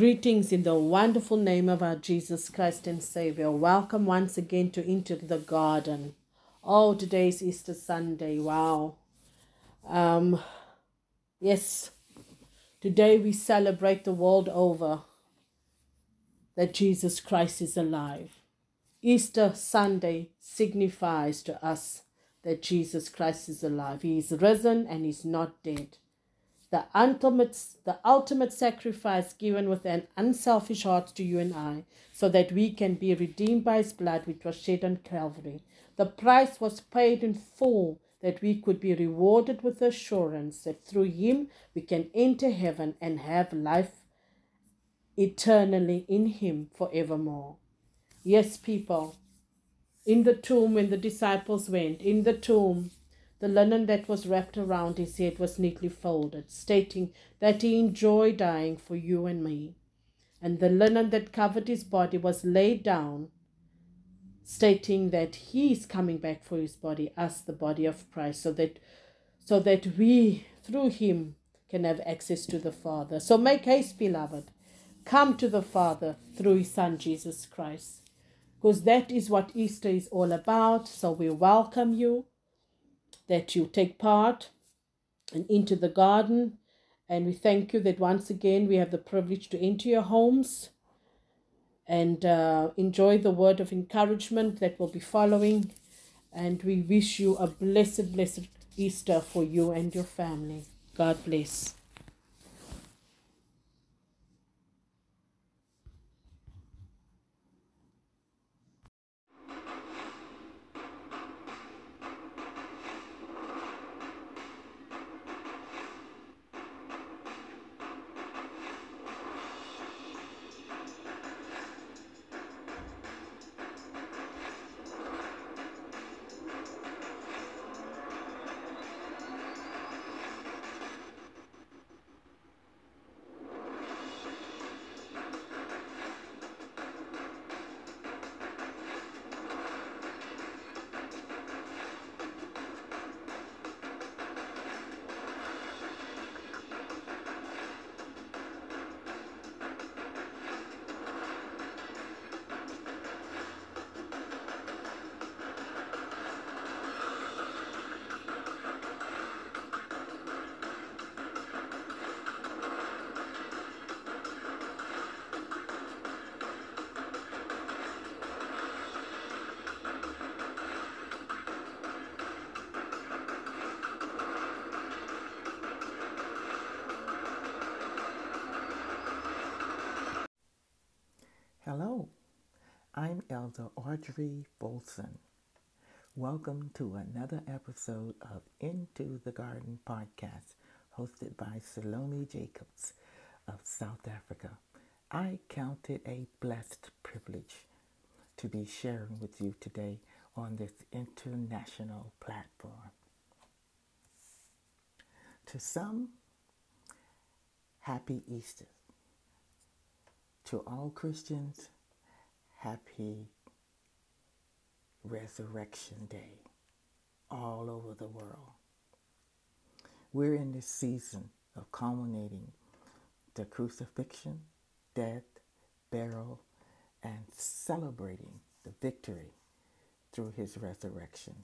Greetings in the wonderful name of our Jesus Christ and Savior. Welcome once again to Into the Garden. Oh, today's Easter Sunday. Wow. Um, yes, today we celebrate the world over that Jesus Christ is alive. Easter Sunday signifies to us that Jesus Christ is alive. He is risen and he's not dead the ultimate, the ultimate sacrifice given with an unselfish heart to you and I, so that we can be redeemed by his blood which was shed on Calvary. The price was paid in full that we could be rewarded with assurance that through him we can enter heaven and have life eternally in him forevermore. Yes, people, in the tomb when the disciples went, in the tomb, the linen that was wrapped around his head was neatly folded, stating that he enjoyed dying for you and me. And the linen that covered his body was laid down, stating that he is coming back for his body, us, the body of Christ, so that so that we through him can have access to the Father. So make haste, beloved. Come to the Father through his Son Jesus Christ. Because that is what Easter is all about. So we welcome you that you take part and into the garden. And we thank you that once again we have the privilege to enter your homes and uh, enjoy the word of encouragement that will be following. And we wish you a blessed, blessed Easter for you and your family. God bless. Elder Audrey Bolson. Welcome to another episode of Into the Garden podcast, hosted by Salome Jacobs of South Africa. I count it a blessed privilege to be sharing with you today on this international platform. To some, happy Easter. To all Christians, happy Resurrection Day all over the world. We're in this season of culminating the crucifixion, death, burial, and celebrating the victory through his resurrection.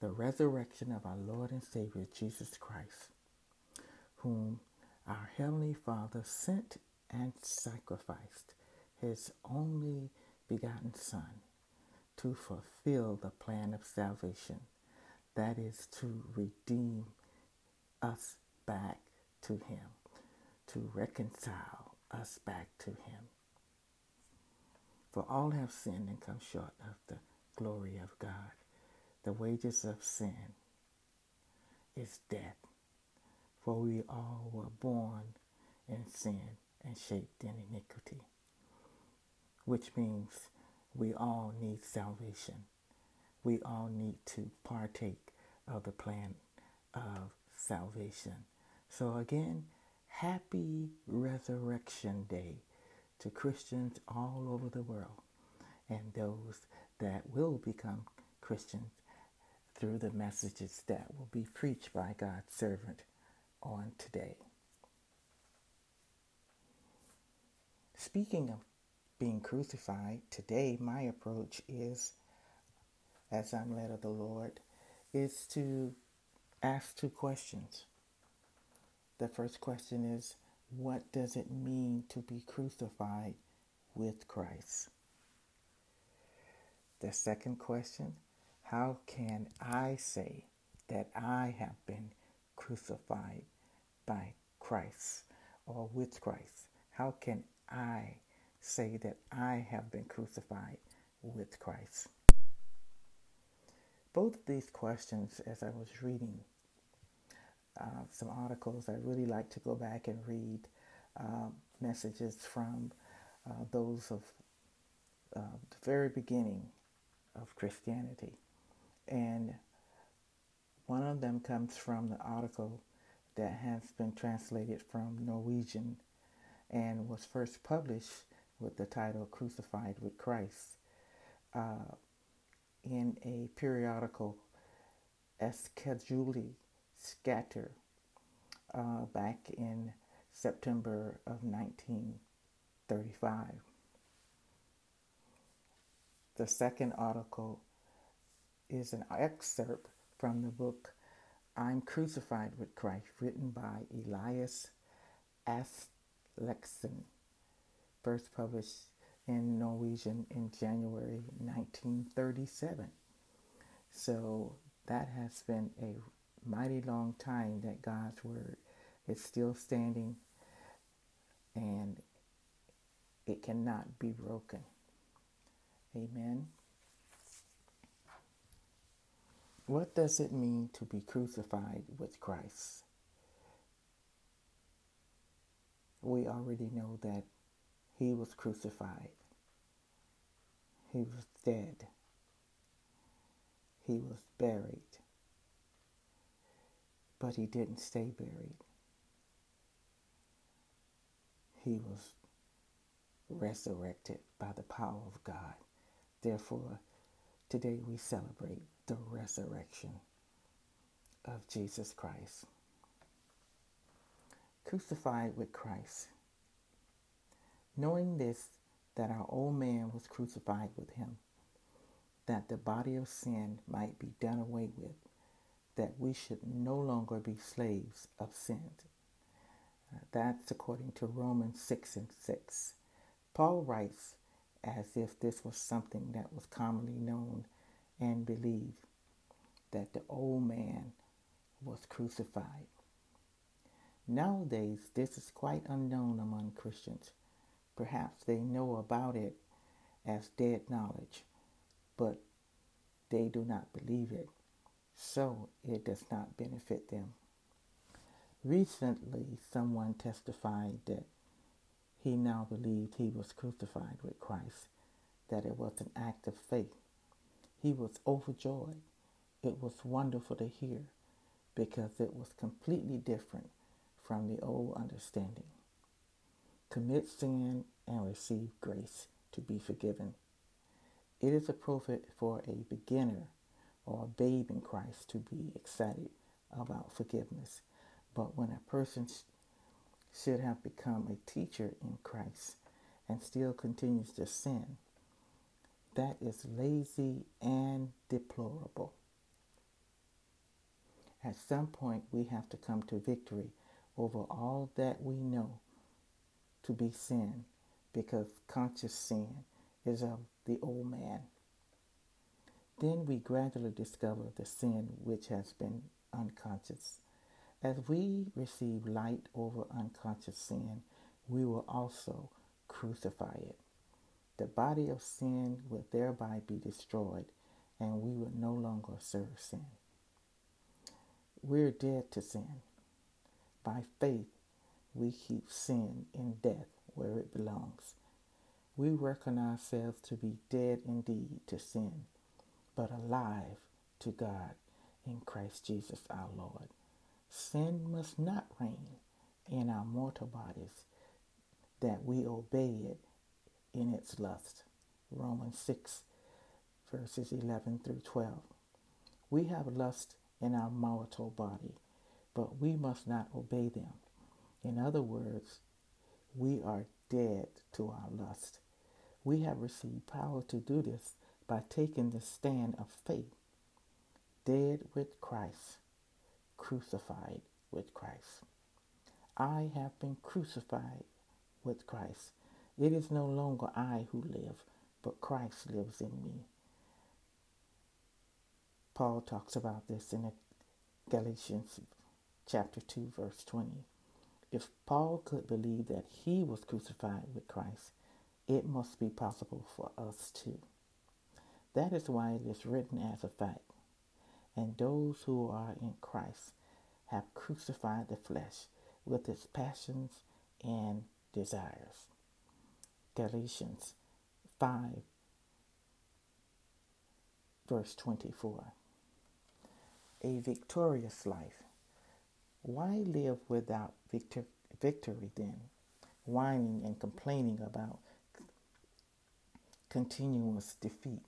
The resurrection of our Lord and Savior Jesus Christ, whom our Heavenly Father sent and sacrificed his only begotten Son to fulfill the plan of salvation, that is, to redeem us back to him, to reconcile us back to him. For all have sinned and come short of the glory of God. The wages of sin is death, for we all were born in sin and shaped in iniquity, which means we all need salvation. We all need to partake of the plan of salvation. So, again, happy Resurrection Day to Christians all over the world and those that will become Christians through the messages that will be preached by God's servant on today. Speaking of being crucified, today my approach is, as I'm led of the Lord, is to ask two questions. The first question is, what does it mean to be crucified with Christ? The second question, how can I say that I have been crucified by Christ or with Christ? How can I say that I have been crucified with Christ? Both of these questions, as I was reading uh, some articles, I really like to go back and read uh, messages from uh, those of uh, the very beginning of Christianity. And one of them comes from the article that has been translated from Norwegian and was first published with the title Crucified with Christ uh, in a periodical Skjulte Skatter uh, back in September of 1935. The second article is an excerpt from the book I'm Crucified with Christ, written by Elias Aslaksen, first published in Norwegian in January 1937. So that has been a mighty long time that God's Word is still standing and it cannot be broken. Amen. What does it mean to be crucified with Christ? We already know that he was crucified. He was dead. He was buried. But he didn't stay buried. He was resurrected by the power of God. Therefore, today we celebrate the resurrection of Jesus Christ. Crucified with Christ. Knowing this, that our old man was crucified with him, that the body of sin might be done away with, that we should no longer be slaves of sin. Uh, that's according to Romans 6 and 6. Paul writes, as if this was something that was commonly known and believed that the old man was crucified. Nowadays, this is quite unknown among Christians. Perhaps they know about it as dead knowledge, but they do not believe it, so it does not benefit them. Recently, someone testified that he now believed he was crucified with Christ, that it was an act of faith. He was overjoyed. It was wonderful to hear because it was completely different from the old understanding. Commit sin and receive grace to be forgiven. It is appropriate for a beginner or a babe in Christ to be excited about forgiveness. But when a person should have become a teacher in Christ and still continues to sin, that is lazy and deplorable. At some point, we have to come to victory over all that we know to be sin because conscious sin is of the old man. Then we gradually discover the sin which has been unconscious as we receive light over unconscious sin, we will also crucify it. The body of sin will thereby be destroyed, and we will no longer serve sin. We're dead to sin. By faith, we keep sin in death where it belongs. We reckon ourselves to be dead indeed to sin, but alive to God in Christ Jesus our Lord. Sin must not reign in our mortal bodies, that we obey it in its lust. Romans 6, verses 11 through 12. We have lust in our mortal body, but we must not obey them. In other words, we are dead to our lust. We have received power to do this by taking the stand of faith. Dead with Christ, crucified with Christ. I have been crucified with Christ. It is no longer I who live, but Christ lives in me. Paul talks about this in Galatians chapter 2 verse 20. If Paul could believe that he was crucified with Christ, it must be possible for us too. That is why it is written as a fact. And those who are in Christ have crucified the flesh with its passions and desires. Galatians 5, verse 24. A victorious life. Why live without victor- victory then? Whining and complaining about continuous defeat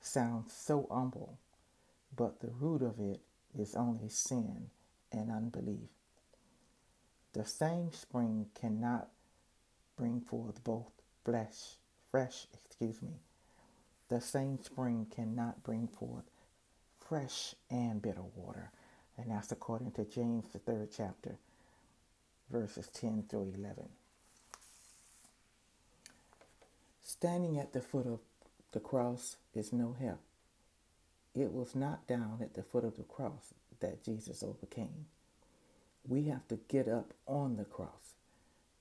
sounds so humble, but the root of it is only sin and unbelief. The same spring cannot bring forth both flesh, fresh, excuse me. The same spring cannot bring forth fresh and bitter water. And that's according to James, the third chapter, verses 10 through 11. Standing at the foot of the cross is no help. It was not down at the foot of the cross that Jesus overcame. We have to get up on the cross.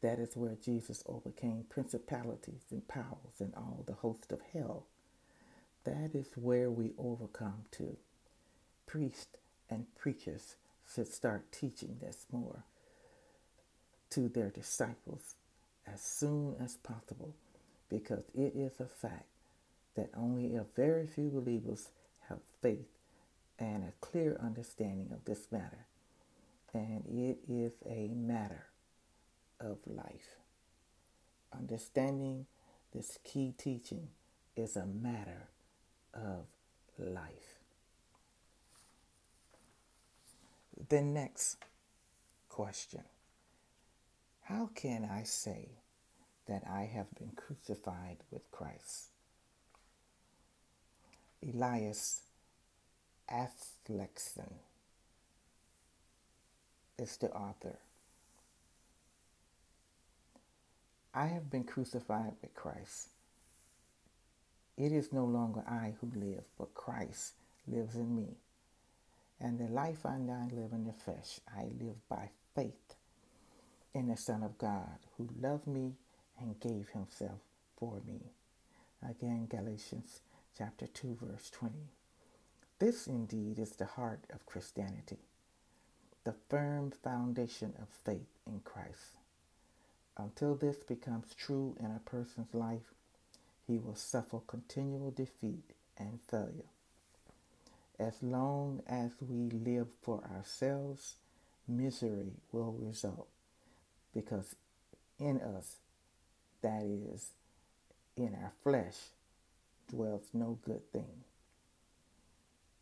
That is where Jesus overcame principalities and powers and all the host of hell. That is where we overcome too. Priests and preachers should start teaching this more to their disciples as soon as possible because it is a fact that only a very few believers have faith and a clear understanding of this matter. And it is a matter of life. Understanding this key teaching is a matter of life. The next question How can I say that I have been crucified with Christ? Elias Aslaksen is the author. I have been crucified with Christ. It is no longer I who live, but Christ lives in me. And the life I now live in the flesh, I live by faith in the Son of God who loved me and gave himself for me. Again, Galatians chapter 2, verse 20. This indeed is the heart of Christianity, the firm foundation of faith in Christ. Until this becomes true in a person's life, he will suffer continual defeat and failure. As long as we live for ourselves, misery will result because in us, that is, in our flesh, dwells no good thing.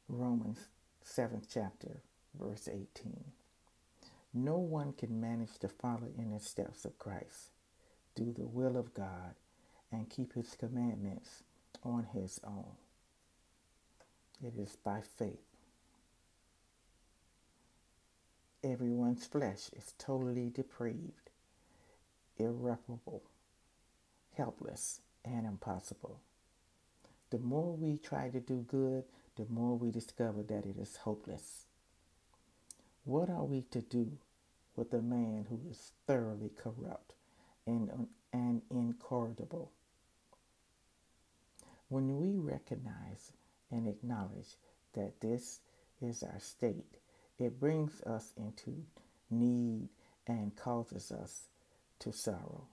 Romans 7th chapter, verse 18. No one can manage to follow in the steps of Christ, do the will of God, and keep his commandments on his own. It is by faith. Everyone's flesh is totally depraved, irreparable, helpless, and impossible. The more we try to do good, the more we discover that it is hopeless. What are we to do with a man who is thoroughly corrupt and, and incorrigible? When we recognize and acknowledge that this is our state, it brings us into need and causes us to sorrow.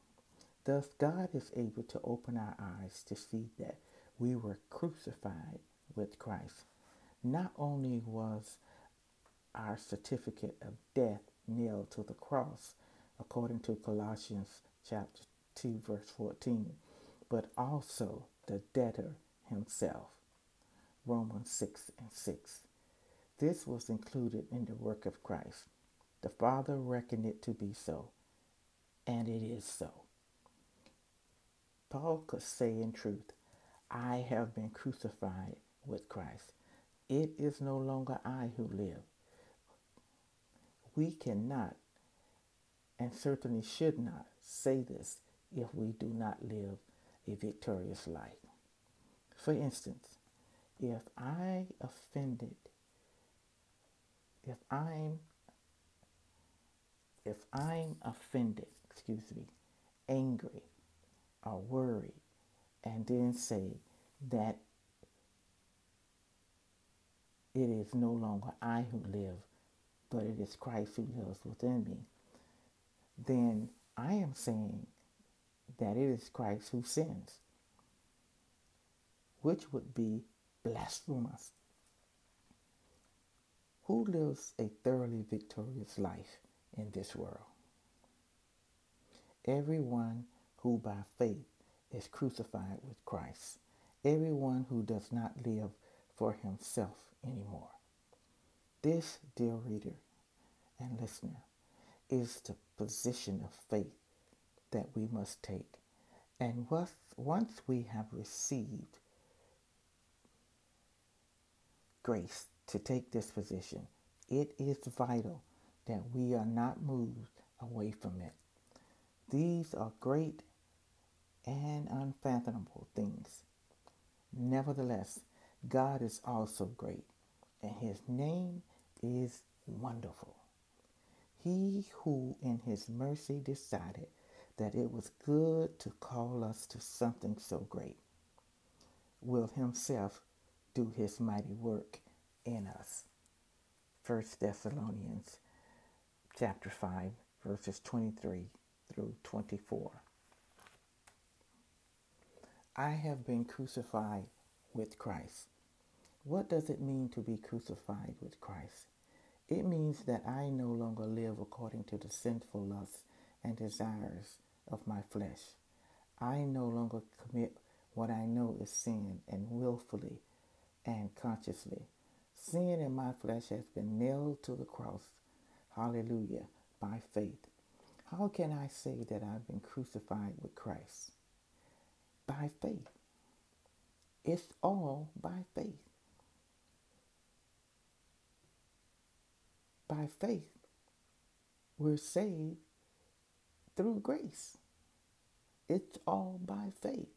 Thus, God is able to open our eyes to see that we were crucified with Christ. Not only was our certificate of death nailed to the cross, according to Colossians chapter 2, verse 14, but also the debtor himself. Romans 6 and 6. This was included in the work of Christ. The Father reckoned it to be so, and it is so. Paul could say in truth, I have been crucified with Christ. It is no longer I who live. We cannot and certainly should not say this if we do not live a victorious life. For instance, if I offended, if I'm if I'm offended, excuse me, angry or worried, and then say that it is no longer I who live, but it is Christ who lives within me, then I am saying that it is Christ who sins, which would be blasphemous. Who lives a thoroughly victorious life in this world? Everyone who by faith is crucified with Christ. Everyone who does not live for himself anymore. This, dear reader and listener, is the position of faith that we must take. And once we have received grace to take this position, it is vital that we are not moved away from it. These are great and unfathomable things. Nevertheless, God is also great, and his name is wonderful. He who in his mercy decided that it was good to call us to something so great will himself do his mighty work in us. 1 Thessalonians chapter 5 verses 23 through 24. I have been crucified with Christ. What does it mean to be crucified with Christ? It means that I no longer live according to the sinful lusts and desires of my flesh. I no longer commit what I know is sin and willfully and consciously. Sin in my flesh has been nailed to the cross. Hallelujah. By faith. How can I say that I've been crucified with Christ? By faith. It's all by faith. by faith, we're saved through grace. It's all by faith.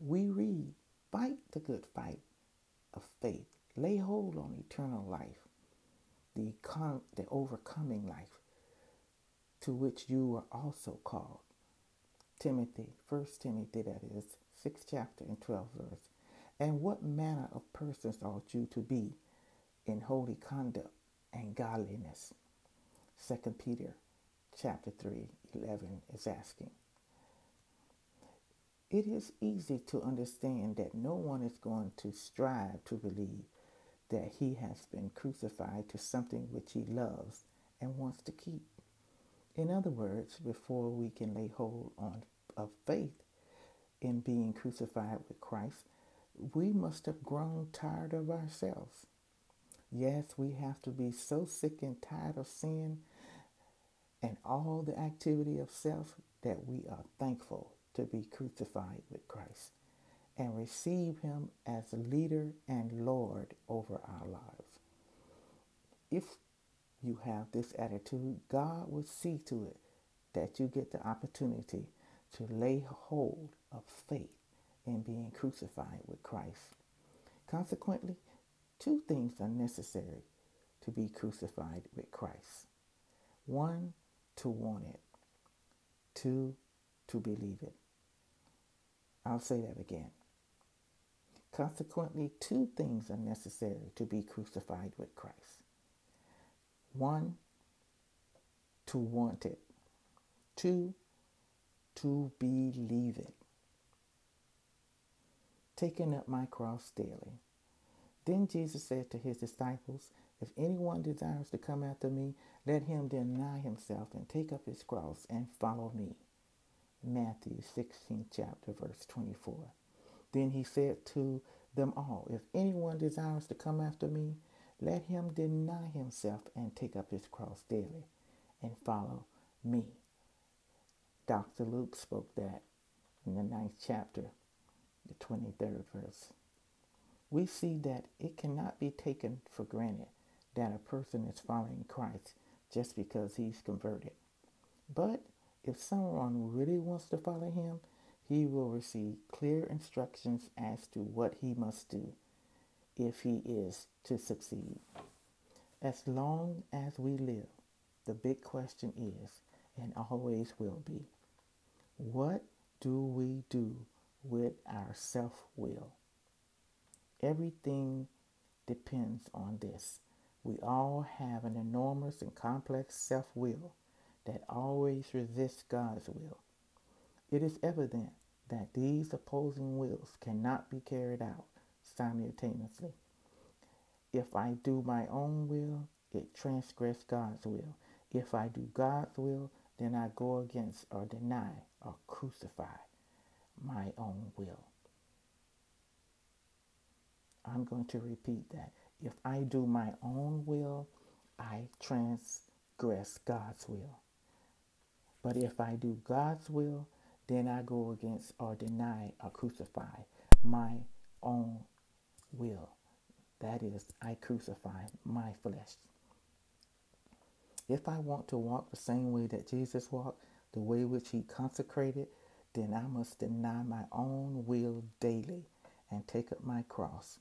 We read, fight the good fight of faith, lay hold on eternal life, the, con- the overcoming life to which you are also called. Timothy, 1 Timothy, that is, 6th chapter and 12th verse. And what manner of persons ought you to be in holy conduct? and godliness. 2 Peter chapter 3, 11 is asking. It is easy to understand that no one is going to strive to believe that he has been crucified to something which he loves and wants to keep. In other words, before we can lay hold on of faith in being crucified with Christ, we must have grown tired of ourselves. Yes, we have to be so sick and tired of sin and all the activity of self that we are thankful to be crucified with Christ and receive Him as leader and Lord over our lives. If you have this attitude, God will see to it that you get the opportunity to lay hold of faith in being crucified with Christ. Consequently, Two things are necessary to be crucified with Christ one, to want it, two, to believe it. I'll say that again. Consequently, two things are necessary to be crucified with Christ. One, to want it. Two, to believe it. Taking up my cross daily. Then Jesus said to his disciples, If anyone desires to come after me, let him deny himself and take up his cross and follow me. Matthew 16, chapter, verse 24. Then he said to them all, If anyone desires to come after me, let him deny himself and take up his cross daily and follow me. Dr. Luke spoke that in the ninth chapter, the 23rd verse. We see that it cannot be taken for granted that a person is following Christ just because he's converted. But if someone really wants to follow him, he will receive clear instructions as to what he must do if he is to succeed. As long as we live, the big question is, and always will be, what do we do with our self will? Everything depends on this. We all have an enormous and complex self will that always resists God's will. It is evident that these opposing wills cannot be carried out simultaneously. If I do my own will, it transgresses God's will. If I do God's will, then I go against or deny or crucify my own will. I'm going to repeat that. If I do my own will, I transgress God's will. But if I do God's will, then I go against or deny or crucify my own will. That is, I crucify my flesh. If I want to walk the same way that Jesus walked, the way which he consecrated, then I must deny my own will daily and take up my cross,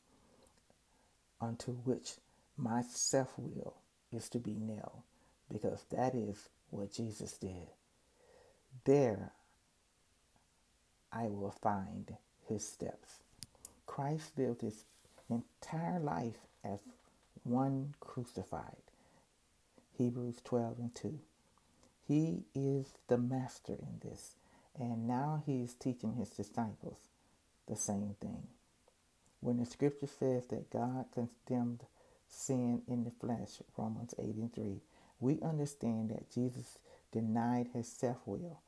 unto which my self will is to be nailed, because that is what Jesus did. There I will find his steps. Christ lived his entire life as one crucified. Hebrews 12 and 2. He is the master in this, and now he is teaching his disciples the same thing. When the scripture says that God condemned sin in the flesh, Romans 8 and 3, we understand that Jesus denied his self will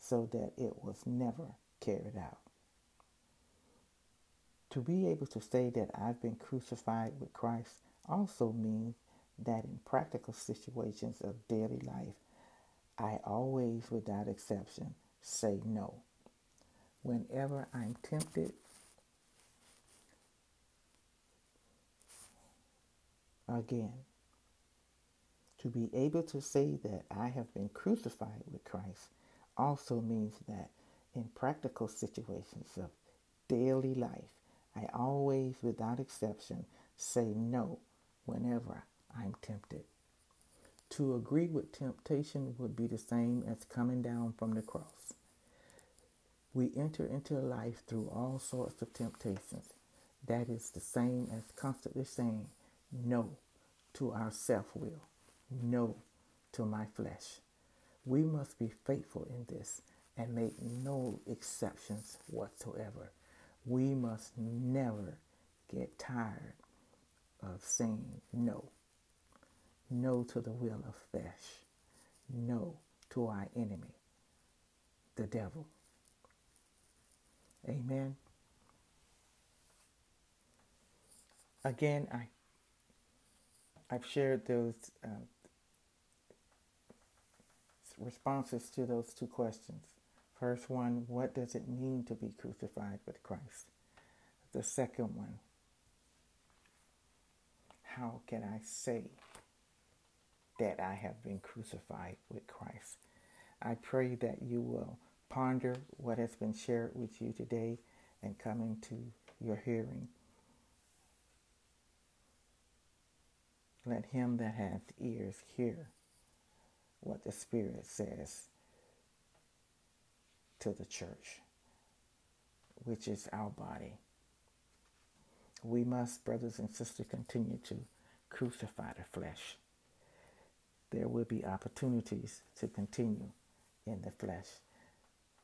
so that it was never carried out. To be able to say that I've been crucified with Christ also means that in practical situations of daily life, I always, without exception, say no. Whenever I'm tempted, again, to be able to say that I have been crucified with Christ also means that in practical situations of daily life, I always, without exception, say no whenever I'm tempted. To agree with temptation would be the same as coming down from the cross. We enter into life through all sorts of temptations. That is the same as constantly saying no to our self will, no to my flesh. We must be faithful in this and make no exceptions whatsoever. We must never get tired of saying no. No to the will of flesh. No to our enemy, the devil. Amen. Again, I I've shared those uh, responses to those two questions. First one, what does it mean to be crucified with Christ? The second one, how can I say that I have been crucified with Christ? I pray that you will ponder what has been shared with you today and coming to your hearing. Let him that hath ears hear what the Spirit says to the church, which is our body. We must, brothers and sisters, continue to crucify the flesh. There will be opportunities to continue in the flesh,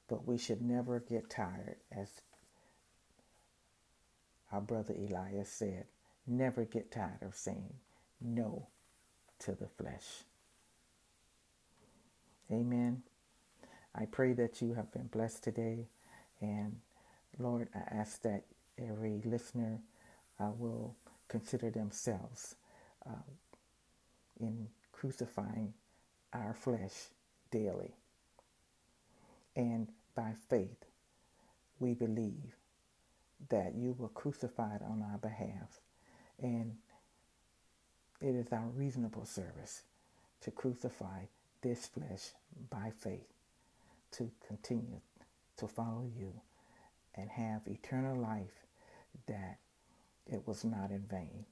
but we should never get tired, as our brother Elias said, never get tired of saying no to the flesh. Amen. I pray that you have been blessed today. And Lord, I ask that every listener uh, will consider themselves uh, in crucifying our flesh daily. And by faith, we believe that you were crucified on our behalf. And it is our reasonable service to crucify this flesh by faith, to continue to follow you and have eternal life that it was not in vain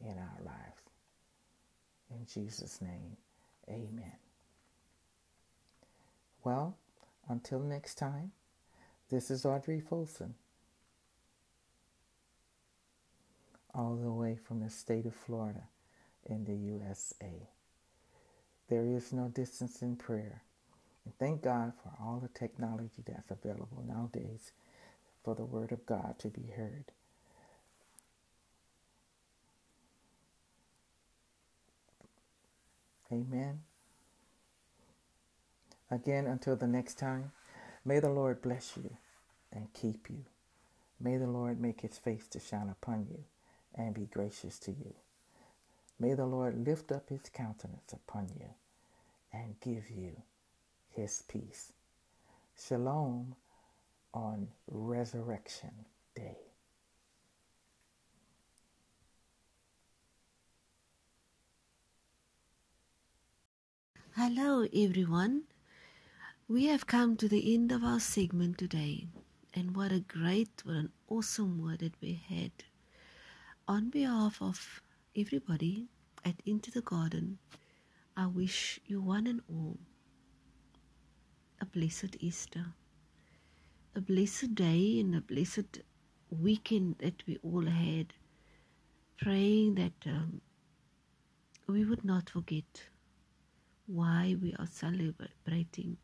in our lives. In Jesus' name, amen. Well, until next time, this is Audrey Folsom, all the way from the state of Florida in the USA. There is no distance in prayer. And thank God for all the technology that's available nowadays for the Word of God to be heard. Amen. Again, until the next time, may the Lord bless you and keep you. May the Lord make his face to shine upon you and be gracious to you. May the Lord lift up his countenance upon you and give you his peace. Shalom on Resurrection Day. Hello, everyone. We have come to the end of our segment today, and what a great, what an awesome word that we had. On behalf of everybody at Into the Garden, I wish you one and all a blessed Easter, a blessed day, and a blessed weekend that we all had, praying that um, we would not forget why we are celebrating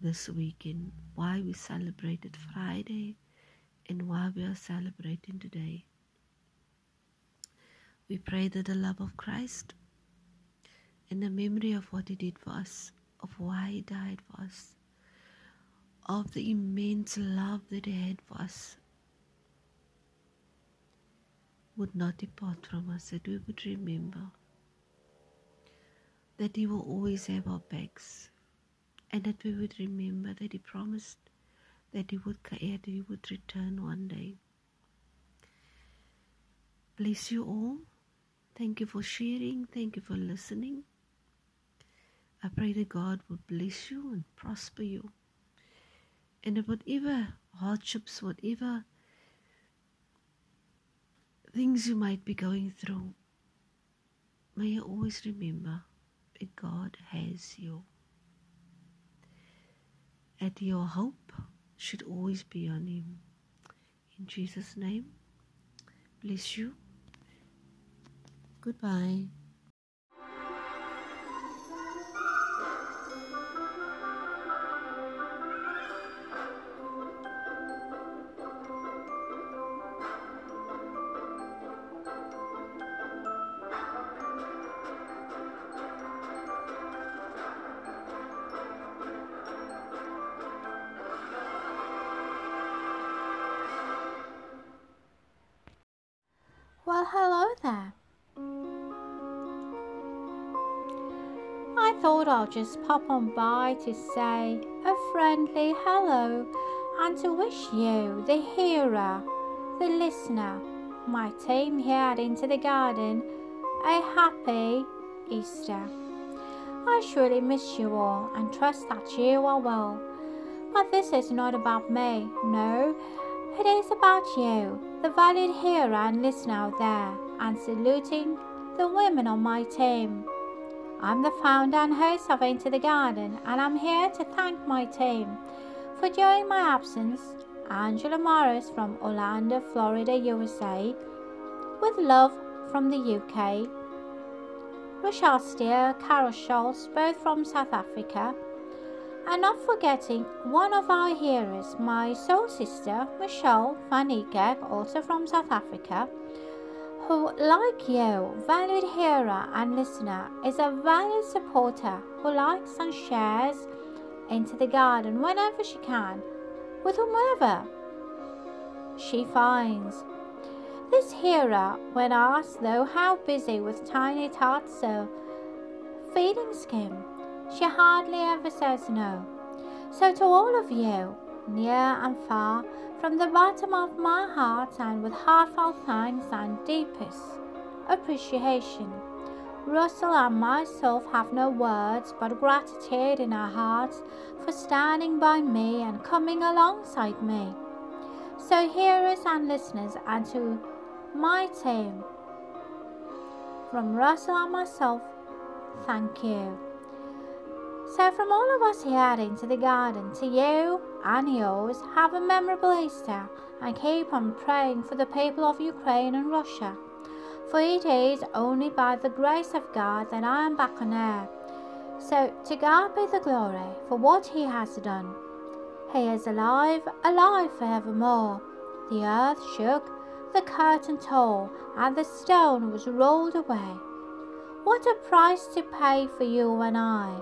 this weekend, why we celebrated Friday, and why we are celebrating today. We pray that the love of Christ and the memory of what He did for us, of why He died for us, of the immense love that He had for us, would not depart from us, that we would remember that He will always have our backs, and that we would remember that He promised that He would that He would return one day. Bless you all. Thank you for sharing. Thank you for listening. I pray that God will bless you and prosper you. And whatever hardships, whatever things you might be going through, may you always remember that God has you. And your hope should always be on Him. In Jesus' name, bless you. Goodbye. I'll just pop on by to say a friendly hello and to wish you, the hearer, the listener, my team here at Into the Garden, a happy Easter. I surely miss you all and trust that you are well. But this is not about me, no, it is about you, the valued hearer and listener out there, and saluting the women on my team. I'm the founder and host of Into the Garden, and I'm here to thank my team for during my absence, Angela Morris from Orlando, Florida, USA, with love from the UK, Rochelle Steer, Carol Schultz, both from South Africa, and not forgetting one of our heroes, my soul sister, Michelle Van Niekerk, also from South Africa, who, like you, valued hearer and listener, is a valued supporter who likes and shares into the garden whenever she can, with whomever she finds. This hearer, when asked though how busy with tiny tots so feeding skim, she hardly ever says no. So, to all of you, near and far, From the bottom of my heart and with heartfelt thanks and deepest appreciation, Russell and myself have no words but gratitude in our hearts for standing by me and coming alongside me. So, hearers and listeners, and to my team, from Russell and myself, thank you. So, from all of us here into the garden, to you and yours, have a memorable Easter and keep on praying for the people of Ukraine and Russia. For it is only by the grace of God that I am back on air. So, to God be the glory for what He has done. He is alive, alive forevermore. The earth shook, the curtain tore, and the stone was rolled away. What a price to pay for you and I!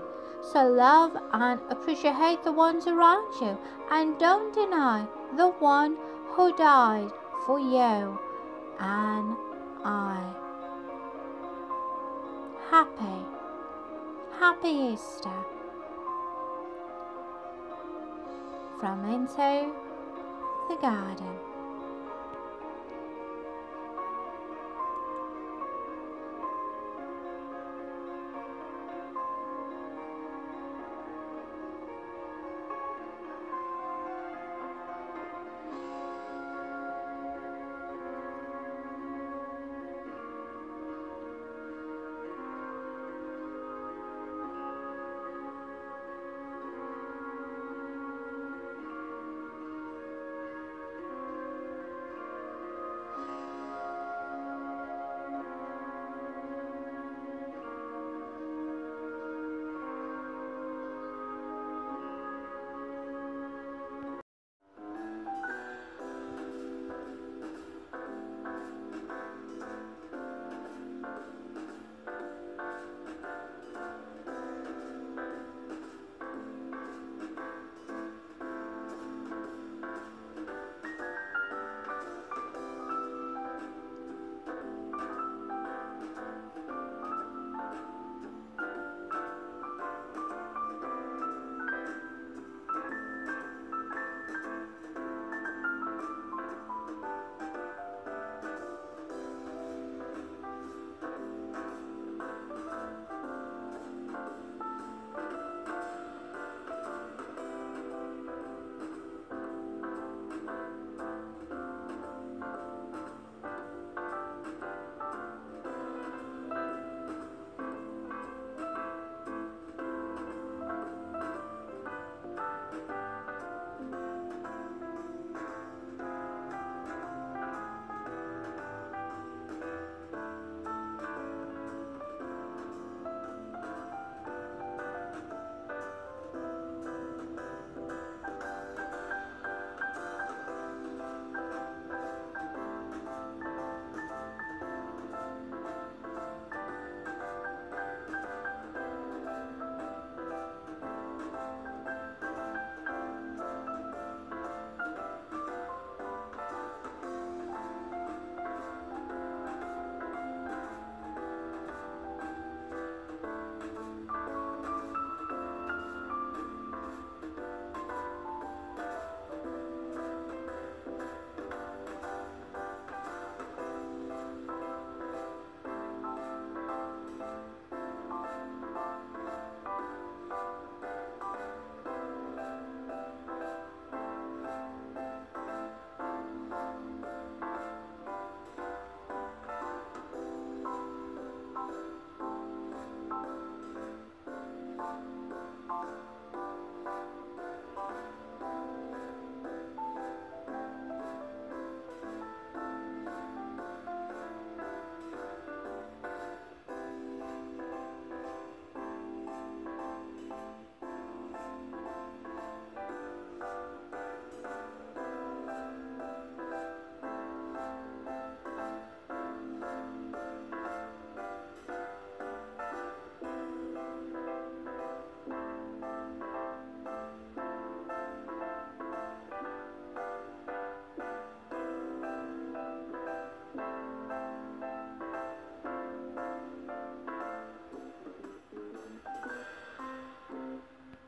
So love and appreciate the ones around you, and don't deny the one who died for you and I. Happy, happy Easter. From Into the Garden.